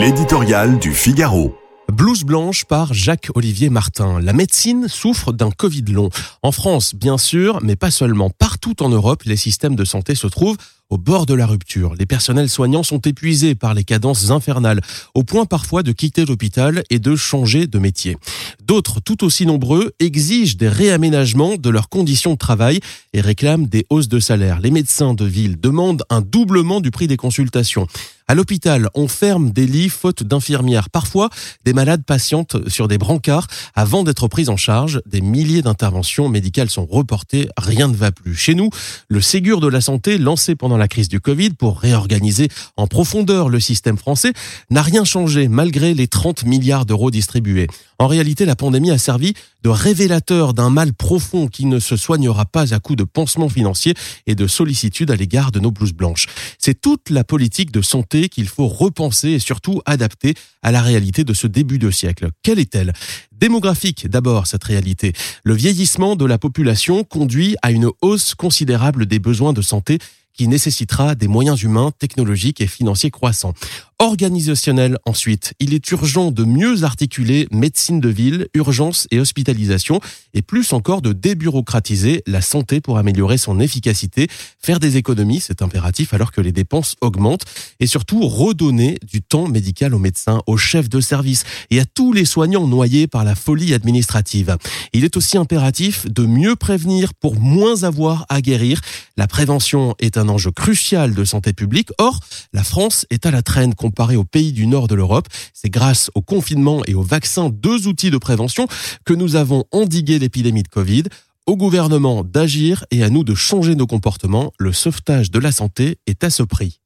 L'éditorial du Figaro. Blouse blanche par Jacques-Olivier Martin. La médecine souffre d'un Covid long. En France, bien sûr, mais pas seulement. Partout en Europe, les systèmes de santé se trouvent au bord de la rupture. Les personnels soignants sont épuisés par les cadences infernales, au point parfois de quitter l'hôpital et de changer de métier. D'autres, tout aussi nombreux, exigent des réaménagements de leurs conditions de travail et réclament des hausses de salaire. Les médecins de ville demandent un doublement du prix des consultations. À l'hôpital, on ferme des lits faute d'infirmières. Parfois, des malades patientent sur des brancards avant d'être prises en charge. Des milliers d'interventions médicales sont reportées. Rien ne va plus. Chez nous, le Ségur de la santé, lancé pendant la crise du Covid pour réorganiser en profondeur le système français, n'a rien changé malgré les 30 milliards d'euros distribués. En réalité, la pandémie a servi de révélateur d'un mal profond qui ne se soignera pas à coup de pansements financiers et de sollicitude à l'égard de nos blouses blanches. C'est toute la politique de santé qu'il faut repenser et surtout adapter à la réalité de ce début de siècle. Quelle est-elle? Démographique d'abord, cette réalité. Le vieillissement de la population conduit à une hausse considérable des besoins de santé qui nécessitera des moyens humains, technologiques et financiers croissants. Organisationnel ensuite. Il est urgent de mieux articuler médecine de ville, urgence et hospitalisation, et plus encore de débureaucratiser la santé pour améliorer son efficacité. Faire des économies, c'est impératif alors que les dépenses augmentent, et surtout redonner du temps médical aux médecins, aux chefs de service et à tous les soignants noyés par la folie administrative. Il est aussi impératif de mieux prévenir pour moins avoir à guérir. La prévention est un enjeu crucial de santé publique. Or, la France est à la traîne comparé aux pays du nord de l'Europe. C'est grâce au confinement et aux vaccins, deux outils de prévention, que nous avons endigué l'épidémie de Covid. Au gouvernement d'agir et à nous de changer nos comportements. Le sauvetage de la santé est à ce prix.